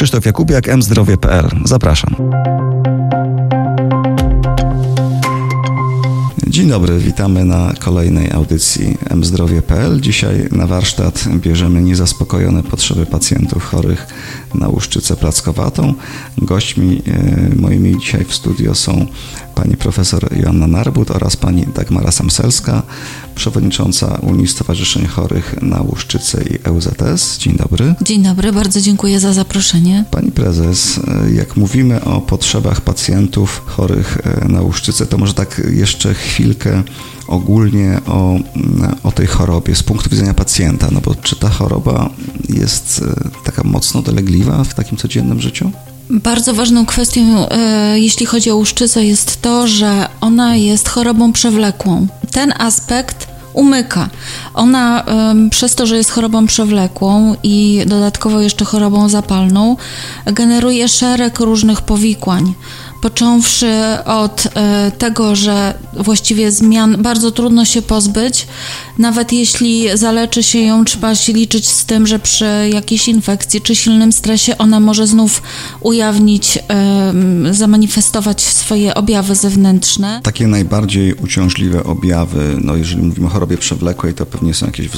Krzysztof Jakubiak, mzdrowie.pl. Zapraszam. Dzień dobry, witamy na kolejnej audycji mzdrowie.pl. Dzisiaj na warsztat bierzemy niezaspokojone potrzeby pacjentów chorych na łuszczycę plackowatą. Gośćmi e, moimi dzisiaj w studio są pani profesor Joanna Narbut oraz pani Dagmara Samselska, przewodnicząca Unii Stowarzyszeń Chorych na Łuszczycę i EUZS. Dzień dobry. Dzień dobry, bardzo dziękuję za zaproszenie. Pani prezes, jak mówimy o potrzebach pacjentów chorych e, na łuszczycę, to może tak jeszcze chwilkę ogólnie o, o tej chorobie z punktu widzenia pacjenta, no bo czy ta choroba jest e, taka mocno dolegliwa w takim codziennym życiu? Bardzo ważną kwestią, e, jeśli chodzi o łuszczycę, jest to, że ona jest chorobą przewlekłą. Ten aspekt umyka. Ona przez to, że jest chorobą przewlekłą i dodatkowo jeszcze chorobą zapalną, generuje szereg różnych powikłań począwszy od e, tego, że właściwie zmian bardzo trudno się pozbyć. Nawet jeśli zaleczy się ją, trzeba się liczyć z tym, że przy jakiejś infekcji czy silnym stresie ona może znów ujawnić, zamanifestować swoje objawy zewnętrzne. Takie najbardziej uciążliwe objawy, no jeżeli mówimy o chorobie przewlekłej, to pewnie są jakieś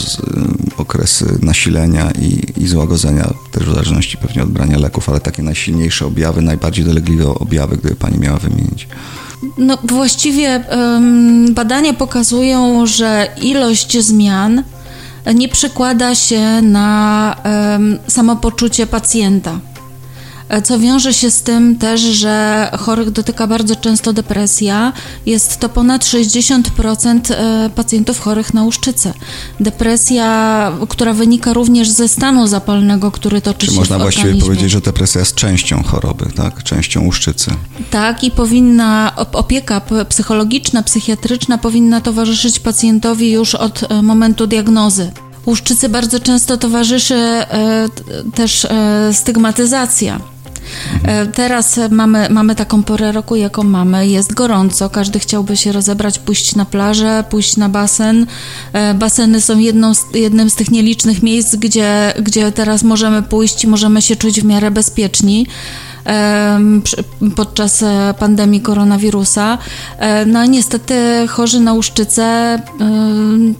okresy nasilenia i, i złagodzenia, też w zależności pewnie od brania leków, ale takie najsilniejsze objawy, najbardziej dolegliwe objawy, gdy Pani miała wymienić? No, właściwie badania pokazują, że ilość zmian nie przekłada się na samopoczucie pacjenta. E, co wiąże się z tym też, że chorych dotyka bardzo często depresja. Jest to ponad 60% e, pacjentów chorych na łuszczycę. Depresja, która wynika również ze stanu zapalnego, który toczy Czy się można w właściwie powiedzieć, że depresja jest częścią choroby, tak? Częścią łuszczycy. Tak i powinna, opieka psychologiczna, psychiatryczna powinna towarzyszyć pacjentowi już od e, momentu diagnozy. Łuszczycy bardzo często towarzyszy też stygmatyzacja. E, teraz mamy, mamy taką porę roku, jaką mamy. Jest gorąco, każdy chciałby się rozebrać, pójść na plażę, pójść na basen. E, baseny są jedną z, jednym z tych nielicznych miejsc, gdzie, gdzie teraz możemy pójść możemy się czuć w miarę bezpieczni podczas e, pandemii koronawirusa. E, no niestety chorzy na łuszczycę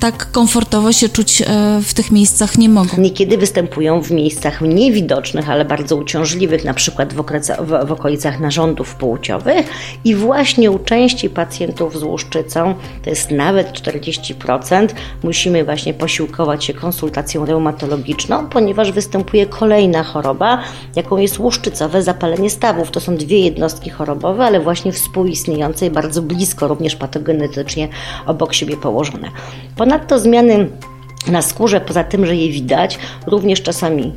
tak komfortowo się czuć e, w tych miejscach nie mogą. Niekiedy występują w miejscach mniej widocznych, ale bardzo uciążliwych, na przykład w, okreca, w, w okolicach narządów płciowych i właśnie u części pacjentów z łuszczycą, to jest nawet 40%, musimy właśnie posiłkować się konsultacją reumatologiczną, ponieważ występuje kolejna choroba, jaką jest łuszczycowe zapalenie zapalenie stawów. To są dwie jednostki chorobowe, ale właśnie współistniejące i bardzo blisko, również patogenetycznie obok siebie położone. Ponadto zmiany na skórze, poza tym, że je widać, również czasami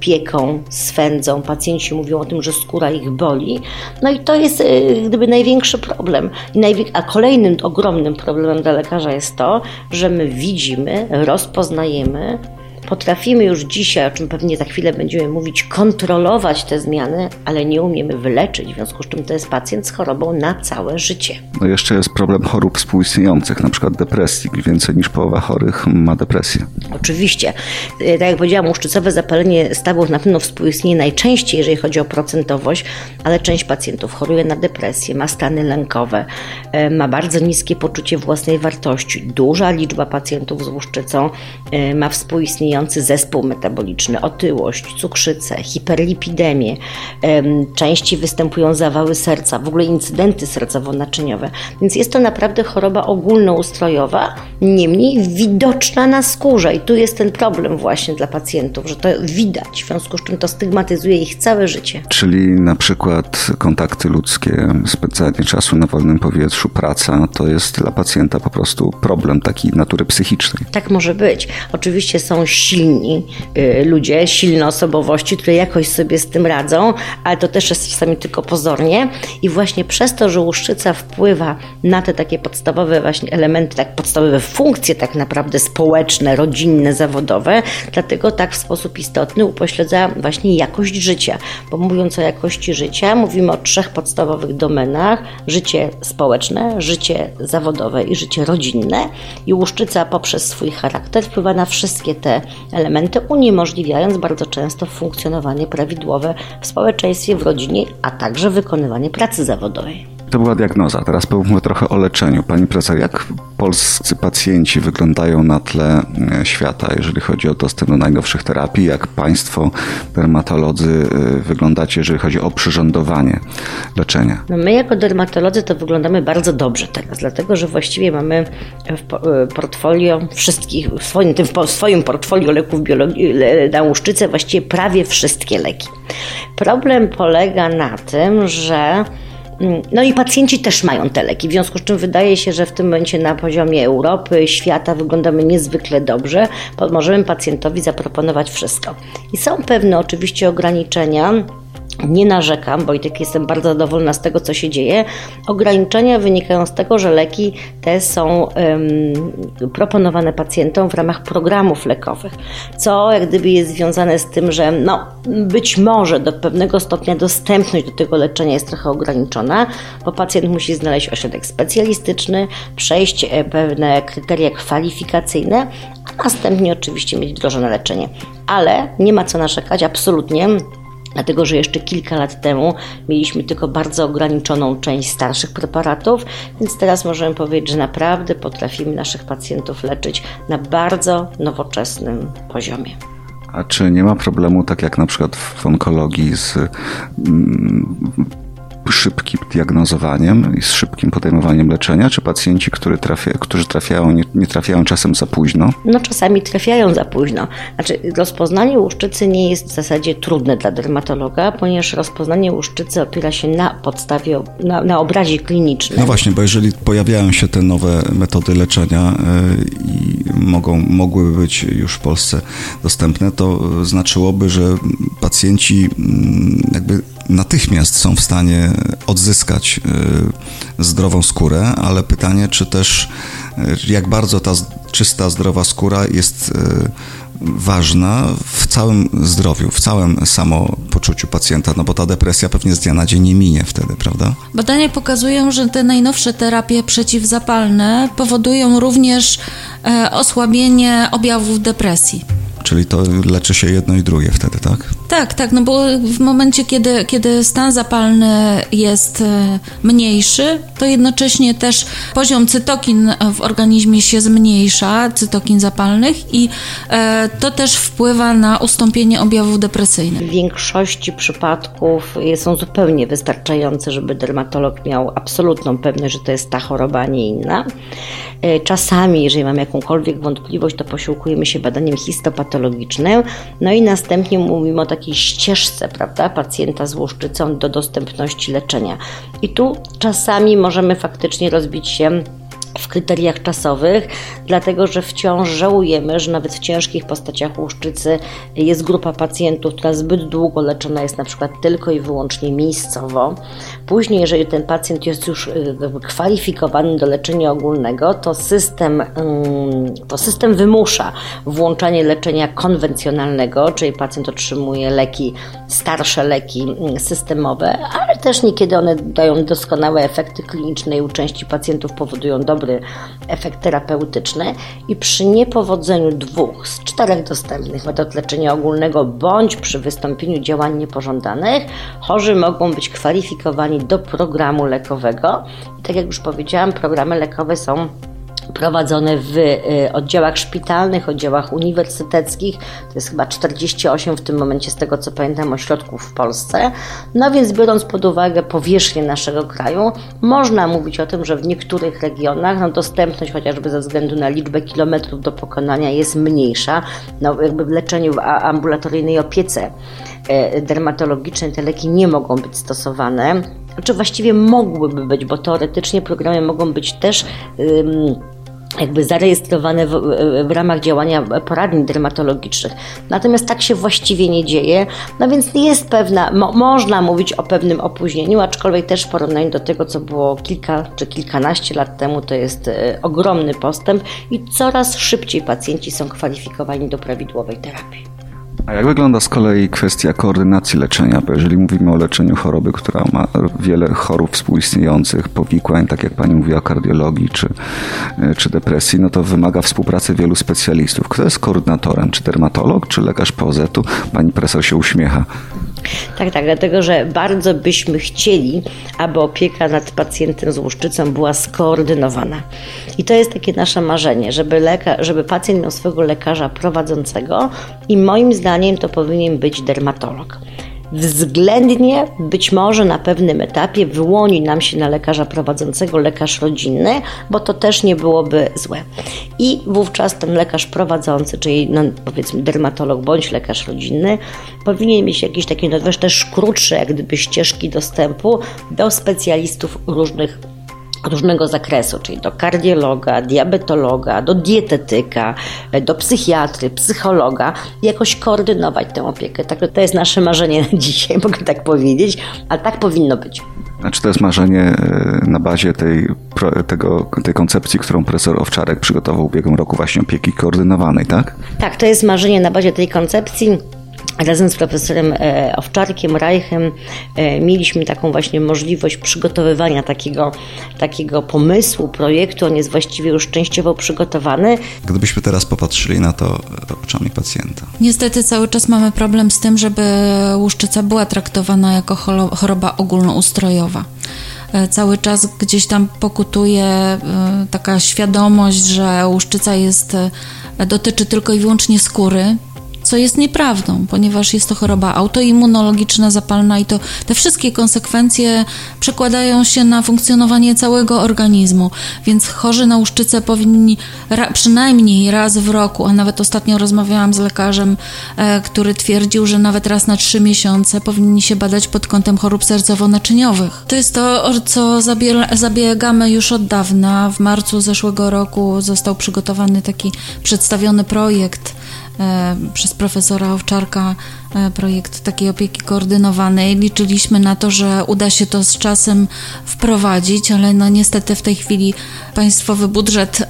pieką, swędzą. Pacjenci mówią o tym, że skóra ich boli. No i to jest y, gdyby największy problem. A kolejnym ogromnym problemem dla lekarza jest to, że my widzimy, rozpoznajemy, Potrafimy już dzisiaj, o czym pewnie za chwilę będziemy mówić, kontrolować te zmiany, ale nie umiemy wyleczyć, w związku z czym to jest pacjent z chorobą na całe życie. No jeszcze jest problem chorób współistniejących, na przykład depresji. Więcej niż połowa chorych ma depresję. Oczywiście. E, tak jak powiedziałam, łuszczycowe zapalenie stawów na pewno współistnieje najczęściej, jeżeli chodzi o procentowość, ale część pacjentów choruje na depresję, ma stany lękowe, e, ma bardzo niskie poczucie własnej wartości. Duża liczba pacjentów z łuszczycą e, ma współistniejące istniejący zespół metaboliczny, otyłość, cukrzycę, hiperlipidemię. Częściej występują zawały serca, w ogóle incydenty sercowo-naczyniowe. Więc jest to naprawdę choroba ogólnoustrojowa, niemniej widoczna na skórze. I tu jest ten problem właśnie dla pacjentów, że to widać, w związku z czym to stygmatyzuje ich całe życie. Czyli na przykład kontakty ludzkie, spędzanie czasu na wolnym powietrzu, praca, to jest dla pacjenta po prostu problem taki natury psychicznej. Tak może być. Oczywiście są silni y, ludzie, silne osobowości, które jakoś sobie z tym radzą, ale to też jest czasami tylko pozornie. I właśnie przez to, że łuszczyca wpływa na te takie podstawowe właśnie elementy, tak podstawowe funkcje tak naprawdę społeczne, rodzinne, zawodowe, dlatego tak w sposób istotny upośledza właśnie jakość życia. Bo mówiąc o jakości życia, mówimy o trzech podstawowych domenach: życie społeczne, życie zawodowe i życie rodzinne. I łuszczyca poprzez swój charakter wpływa na wszystkie te elementy, uniemożliwiając bardzo często funkcjonowanie prawidłowe w społeczeństwie, w rodzinie, a także wykonywanie pracy zawodowej. To była diagnoza. Teraz pomówmy trochę o leczeniu. Pani profesor, jak polscy pacjenci wyglądają na tle e, świata, jeżeli chodzi o dostęp do najnowszych terapii? Jak Państwo, dermatolodzy, e, wyglądacie, jeżeli chodzi o przyrządowanie leczenia? No my jako dermatolodzy to wyglądamy bardzo dobrze teraz, dlatego że właściwie mamy w e, portfolio wszystkich, w swoim, w swoim portfolio leków na łuszczycę właściwie prawie wszystkie leki. Problem polega na tym, że no i pacjenci też mają te leki, w związku z czym wydaje się, że w tym momencie na poziomie Europy, świata wyglądamy niezwykle dobrze, możemy pacjentowi zaproponować wszystko. I są pewne oczywiście ograniczenia, nie narzekam, bo i tak jestem bardzo zadowolona z tego, co się dzieje. Ograniczenia wynikają z tego, że leki te są um, proponowane pacjentom w ramach programów lekowych, co jak gdyby jest związane z tym, że no, być może do pewnego stopnia dostępność do tego leczenia jest trochę ograniczona, bo pacjent musi znaleźć ośrodek specjalistyczny, przejść e, pewne kryteria kwalifikacyjne, a następnie oczywiście mieć wdrożone leczenie. Ale nie ma co narzekać, absolutnie Dlatego, że jeszcze kilka lat temu mieliśmy tylko bardzo ograniczoną część starszych preparatów, więc teraz możemy powiedzieć, że naprawdę potrafimy naszych pacjentów leczyć na bardzo nowoczesnym poziomie. A czy nie ma problemu, tak jak na przykład w onkologii, z mm, szybkim diagnozowaniem i z szybkim podejmowaniem leczenia, czy pacjenci, który trafia, którzy trafiają, nie, nie, trafiają czasem za późno? No czasami trafiają za późno. Znaczy rozpoznanie łuszczycy nie jest w zasadzie trudne dla dermatologa, ponieważ rozpoznanie łuszczycy opiera się na podstawie, na, na obrazie klinicznym. No właśnie, bo jeżeli pojawiają się te nowe metody leczenia yy, i mogą, mogłyby być już w Polsce dostępne, to znaczyłoby, że pacjenci yy, jakby natychmiast są w stanie odzyskać y, zdrową skórę, ale pytanie, czy też y, jak bardzo ta czysta, zdrowa skóra jest y, ważna w całym zdrowiu, w całym samopoczuciu pacjenta, no bo ta depresja pewnie z dnia na dzień nie minie wtedy, prawda? Badania pokazują, że te najnowsze terapie przeciwzapalne powodują również e, osłabienie objawów depresji. Czyli to leczy się jedno i drugie wtedy, tak? Tak, tak, no bo w momencie, kiedy, kiedy stan zapalny jest e, mniejszy, to jednocześnie też poziom cytokin w organizmie się zmniejsza, cytokin zapalnych i e, to też wpływa na ustąpienie objawów depresyjnych. W większości przypadków są zupełnie wystarczające, żeby dermatolog miał absolutną pewność, że to jest ta choroba, a nie inna. E, czasami, jeżeli mam jakąkolwiek wątpliwość, to posiłkujemy się badaniem histopatologicznym, no i następnie mówimy o takiej ścieżce, prawda, pacjenta z łuszczycą do dostępności leczenia. I tu czasami możemy faktycznie rozbić się w kryteriach czasowych, dlatego że wciąż żałujemy, że nawet w ciężkich postaciach łuszczycy jest grupa pacjentów, która zbyt długo leczona jest na przykład tylko i wyłącznie miejscowo. Później, jeżeli ten pacjent jest już y, kwalifikowany do leczenia ogólnego, to system, mm, to system wymusza włączanie leczenia konwencjonalnego, czyli pacjent otrzymuje leki, starsze leki mm, systemowe, ale też niekiedy one dają doskonałe efekty kliniczne i u części pacjentów powodują dobry efekt terapeutyczny i przy niepowodzeniu dwóch z czterech dostępnych metod leczenia ogólnego bądź przy wystąpieniu działań niepożądanych, chorzy mogą być kwalifikowani do programu lekowego. I tak jak już powiedziałam, programy lekowe są prowadzone w y, oddziałach szpitalnych, oddziałach uniwersyteckich. To jest chyba 48 w tym momencie, z tego co pamiętam, ośrodków w Polsce. No więc biorąc pod uwagę powierzchnię naszego kraju, można mówić o tym, że w niektórych regionach no, dostępność chociażby ze względu na liczbę kilometrów do pokonania jest mniejsza. No, jakby w leczeniu w ambulatoryjnej opiece e, dermatologicznej te leki nie mogą być stosowane. Czy znaczy, właściwie mogłyby być, bo teoretycznie programy mogą być też jakby zarejestrowane w, w, ramach działania poradni dermatologicznych. Natomiast tak się właściwie nie dzieje, no więc jest pewna, mo, można mówić o pewnym opóźnieniu, aczkolwiek też w porównaniu do tego, co było kilka czy kilkanaście lat temu, to jest e, ogromny postęp i coraz szybciej pacjenci są kwalifikowani do prawidłowej terapii. A jak wygląda z kolei kwestia koordynacji leczenia? Bo jeżeli mówimy o leczeniu choroby, która ma wiele chorób współistniejących, powikłań, tak jak pani mówiła, kardiologii czy, czy depresji, no to wymaga współpracy wielu specjalistów. Kto jest koordynatorem? Czy dermatolog, czy lekarz POZ-u? Pani profesor się uśmiecha. Tak, tak, dlatego że bardzo byśmy chcieli, aby opieka nad pacjentem z łuszczycą była skoordynowana. I to jest takie nasze marzenie, żeby, leka- żeby pacjent miał swojego lekarza prowadzącego i moim zdaniem to powinien być dermatolog względnie być może na pewnym etapie wyłoni nam się na lekarza prowadzącego lekarz rodzinny, bo to też nie byłoby złe. I wówczas ten lekarz prowadzący, czyli no, powiedzmy dermatolog bądź lekarz rodzinny, powinien mieć jakieś takie no, też krótsze jak gdyby ścieżki dostępu do specjalistów różnych różnego zakresu, czyli do kardiologa, diabetologa, do dietetyka, do psychiatry, psychologa, jakoś koordynować tę opiekę. Tak, to jest nasze marzenie na dzisiaj, mogę tak powiedzieć, ale tak powinno być. Znaczy to jest marzenie e, na bazie tej, tego, tej koncepcji, którą profesor Owczarek przygotował w ubiegłym roku właśnie opieki koordynowanej, tak? Tak, to jest marzenie na bazie tej koncepcji razem z profesorem e, Owczarkiem, Reichem e, mieliśmy taką właśnie możliwość przygotowywania takiego, takiego pomysłu, projektu. On jest właściwie już częściowo przygotowany. Gdybyśmy teraz popatrzyli na to oczami pacjenta. Niestety cały czas mamy problem z tym, żeby łuszczyca była traktowana jako choroba ogólnoustrojowa e, cały czas gdzieś tam pokutuje taka świadomość, że łuszczyca jest, dotyczy tylko i wyłącznie skóry, co jest nieprawdą, ponieważ jest to choroba autoimmunologiczna, zapalna i to te wszystkie konsekwencje przekładają się na funkcjonowanie całego organizmu, więc chorzy na łuszczycę powinni ra, przynajmniej raz w roku, a nawet ostatnio rozmawiałam z lekarzem, e, który twierdził, że nawet raz na trzy miesiące powinni się badać pod kątem chorób sercowo-naczyniowych. To jest to, co zabiegamy już od dawna. W marcu zeszłego roku został przygotowany taki przedstawiony projekt przez profesora Owczarka E, projekt takiej opieki koordynowanej. Liczyliśmy na to, że uda się to z czasem wprowadzić, ale no niestety w tej chwili państwowy budżet e,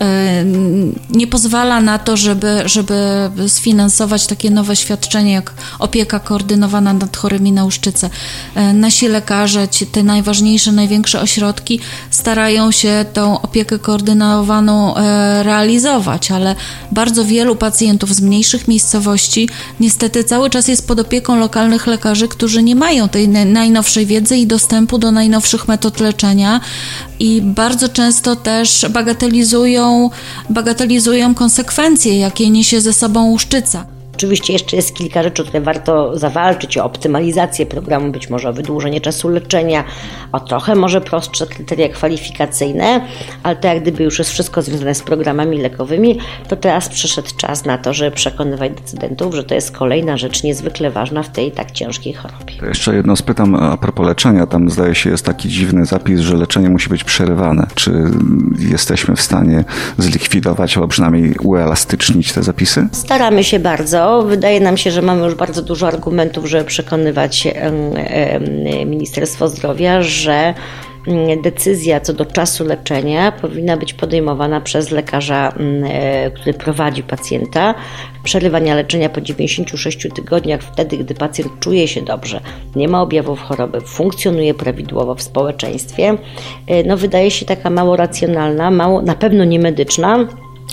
nie pozwala na to, żeby, żeby sfinansować takie nowe świadczenie jak opieka koordynowana nad chorymi na uszczycę. E, nasi lekarze, te najważniejsze, największe ośrodki starają się tą opiekę koordynowaną realizować, ale bardzo wielu pacjentów z mniejszych miejscowości niestety cały czas jest pod opieką lokalnych lekarzy, którzy nie mają tej najnowszej wiedzy i dostępu do najnowszych metod leczenia i bardzo często też bagatelizują, bagatelizują konsekwencje, jakie niesie ze sobą łuszczyca. Oczywiście jeszcze jest kilka rzeczy, o które warto zawalczyć, o optymalizację programu, być może o wydłużenie czasu leczenia, o trochę może prostsze kryteria kwalifikacyjne, ale to jak gdyby już jest wszystko związane z programami lekowymi, to teraz przyszedł czas na to, żeby przekonywać decydentów, że to jest kolejna rzecz niezwykle ważna w tej tak ciężkiej chorobie. To jeszcze jedno spytam a propos leczenia. Tam zdaje się jest taki dziwny zapis, że leczenie musi być przerywane. Czy jesteśmy w stanie zlikwidować albo przynajmniej uelastycznić te zapisy? Staramy się bardzo wydaje nam się, że mamy już bardzo dużo argumentów, żeby przekonywać Ministerstwo Zdrowia, że mm, decyzja co do czasu leczenia powinna być podejmowana przez lekarza, mm, e, który prowadzi pacjenta. Przerywania leczenia po 96 tygodniach, wtedy gdy pacjent czuje się dobrze, nie ma objawów choroby, funkcjonuje prawidłowo w społeczeństwie, e, no wydaje się taka mało racjonalna, mało, na pewno niemedyczna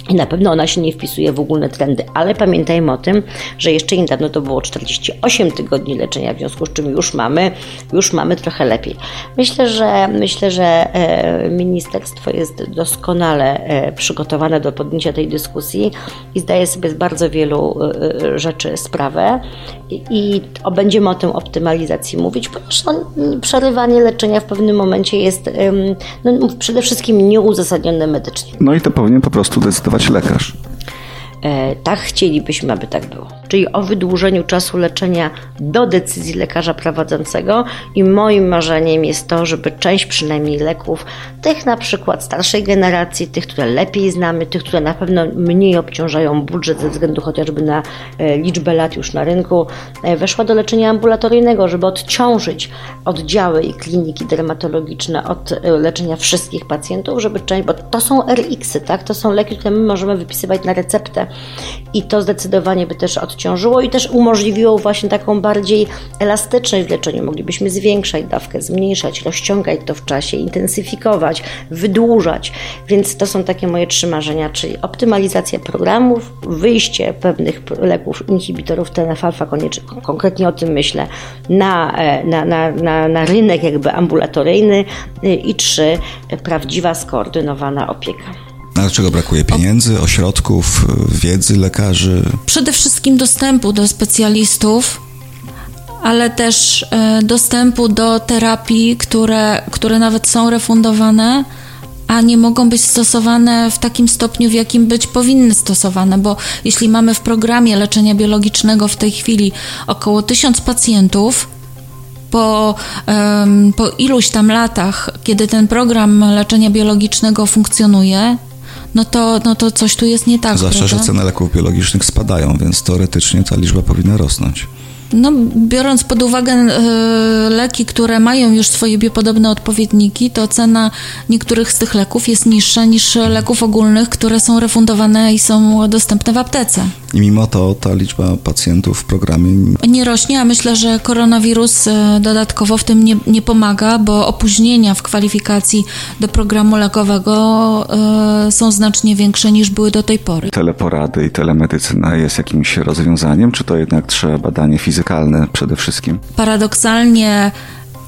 i na pewno ona się nie wpisuje w ogólne trendy, ale pamiętajmy o tym, że jeszcze niedawno to było 48 tygodni leczenia, w związku z czym już mamy, już mamy trochę lepiej. Myślę, że myślę, że e, ministerstwo jest doskonale e, przygotowane do podjęcia tej dyskusji i zdaje sobie z bardzo wielu e, rzeczy sprawę i, będziemy o tym optymalizacji mówić, ponieważ no, przerywanie leczenia w pewnym momencie jest no, przede wszystkim nieuzasadnione medycznie. No i to powinien po prostu decydować lekarz. E, tak chcielibyśmy, aby tak było. Czyli o wydłużeniu czasu leczenia do decyzji lekarza prowadzącego i moim marzeniem jest to, żeby część przynajmniej leków, tych na przykład starszej generacji, tych, które lepiej znamy, tych, które na pewno mniej obciążają budżet ze względu chociażby na e, liczbę lat już na rynku, e, weszła do leczenia ambulatoryjnego, żeby odciążyć oddziały i kliniki dermatologiczne od leczenia wszystkich pacjentów, żeby część, bo to są RX-y, tak? To są leki, które my możemy wypisywać na receptę i to zdecydowanie by też odciążyło i też umożliwiło właśnie taką bardziej elastyczność w leczeniu. Moglibyśmy zwiększać dawkę, zmniejszać, rozciągać to w czasie, intensyfikować, wydłużać. Więc to są takie moje trzy marzenia, czyli optymalizacja programów, wyjście pewnych leków, inhibitorów TNF-alfa, konkretnie o tym myślę, na, e, na, na, na, na rynek jakby ambulatoryjny y, i trzy, prawdziwa, skoordynowana opieka. A dlaczego brakuje pieniędzy, ośrodków, wiedzy lekarzy? Przede wszystkim dostępu do specjalistów, ale też e, dostępu do terapii, które, które nawet są refundowane, a nie mogą być stosowane w takim stopniu, w jakim być powinny stosowane, bo jeśli mamy w programie leczenia biologicznego w tej chwili około tysiąc pacjentów, po, po iluś tam latach, kiedy ten program leczenia biologicznego funkcjonuje, no to, no to coś tu jest nie tak. Zwłaszcza, że ceny leków biologicznych spadają, więc teoretycznie ta liczba powinna rosnąć. No, biorąc pod uwagę y, leki, które mają już swoje biopodobne odpowiedniki, to cena niektórych z tych leków jest niższa niż leków ogólnych, które są refundowane i są dostępne w aptece. I mimo to ta liczba pacjentów w programie nie rośnie, a myślę, że koronawirus e, dodatkowo w tym nie, nie pomaga, bo opóźnienia w kwalifikacji do programu lekowego y, są znacznie większe niż były do tej pory. Teleporady i telemedycyna jest jakimś rozwiązaniem, czy to jednak trzeba badanie przede wszystkim? Paradoksalnie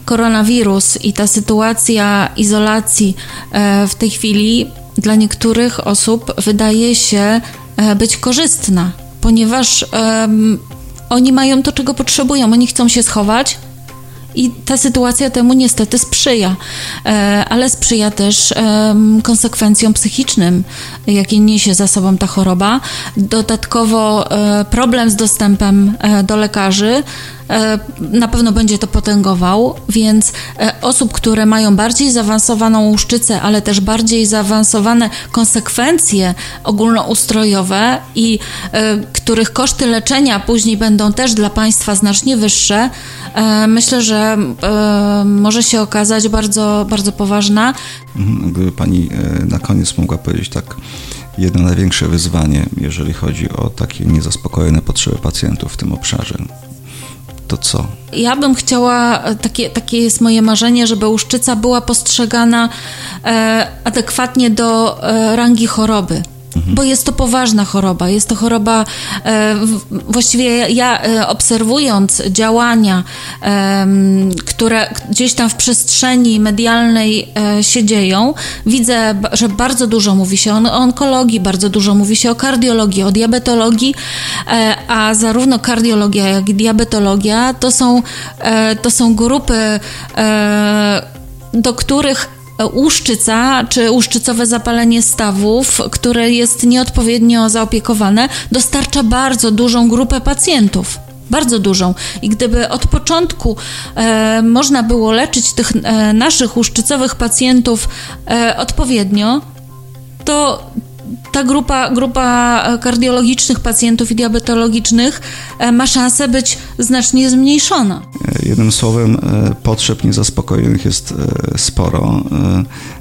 koronawirus i ta sytuacja izolacji e, w tej chwili dla niektórych osób wydaje się E, być korzystna, ponieważ um, oni mają to, czego potrzebują. Oni chcą się schować, i ta sytuacja temu niestety sprzyja, e, ale sprzyja też konsekwencjom psychicznym, jakie niesie za sobą ta choroba. Dodatkowo e, problem z dostępem do lekarzy E, na pewno będzie to potęgował, więc e, osób, które mają bardziej zaawansowaną łuszczycę, ale też bardziej zaawansowane konsekwencje ogólnoustrojowe i e, których koszty leczenia później będą też dla państwa znacznie wyższe, myślę, że może się okazać bardzo, bardzo poważna. Mhm, gdyby pani na koniec mogła powiedzieć tak, jedno największe wyzwanie, jeżeli chodzi o takie niezaspokojone potrzeby pacjentów w tym obszarze to co? Ja bym chciała, takie, takie jest moje marzenie, żeby łuszczyca była postrzegana e, adekwatnie do e, rangi choroby. Mhm. Bo jest to poważna choroba. Jest to choroba, e, właściwie ja e, obserwując działania, e, które gdzieś tam w przestrzeni medialnej e, się dzieją, widzę, że bardzo dużo mówi się o onkologii, bardzo dużo mówi się o kardiologii, o diabetologii, e, a zarówno kardiologia, jak i diabetologia to są, e, to są grupy, do których łuszczyca czy łuszczycowe zapalenie stawów, które jest nieodpowiednio zaopiekowane, dostarcza bardzo dużą grupę pacjentów. Bardzo dużą. I gdyby od początku e, można było leczyć tych e, naszych łuszczycowych pacjentów e, odpowiednio, to ta grupa, grupa kardiologicznych pacjentów i diabetologicznych e, ma szansę być znacznie zmniejszona. E, jednym słowem, e, potrzeb niezaspokojonych jest sporo.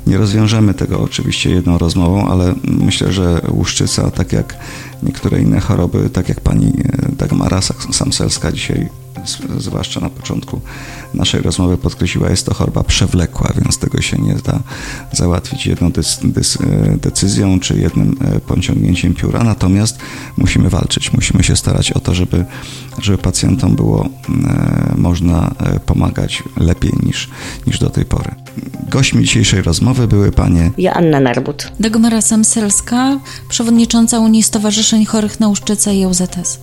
Nie rozwiążemy tego oczywiście jedną rozmową, ale myślę, że łuszczyca, tak jak niektóre inne choroby, tak jak pani Dagmara Samselska dzisiaj zwłaszcza na początku naszej rozmowy podkreśliła, jest to choroba przewlekła, więc tego się nie da załatwić jedną decyzją czy jednym e, pociągnięciem pióra, natomiast musimy walczyć, musimy się starać o to, żeby, żeby pacjentom było e, można e, pomagać lepiej niż, niż do tej pory. Gośćmi dzisiejszej rozmowy były panie Joanna Narbut, Dagmara Samselska, przewodnicząca Unii Stowarzyszeń Chorych na Łuszczycę i UZS.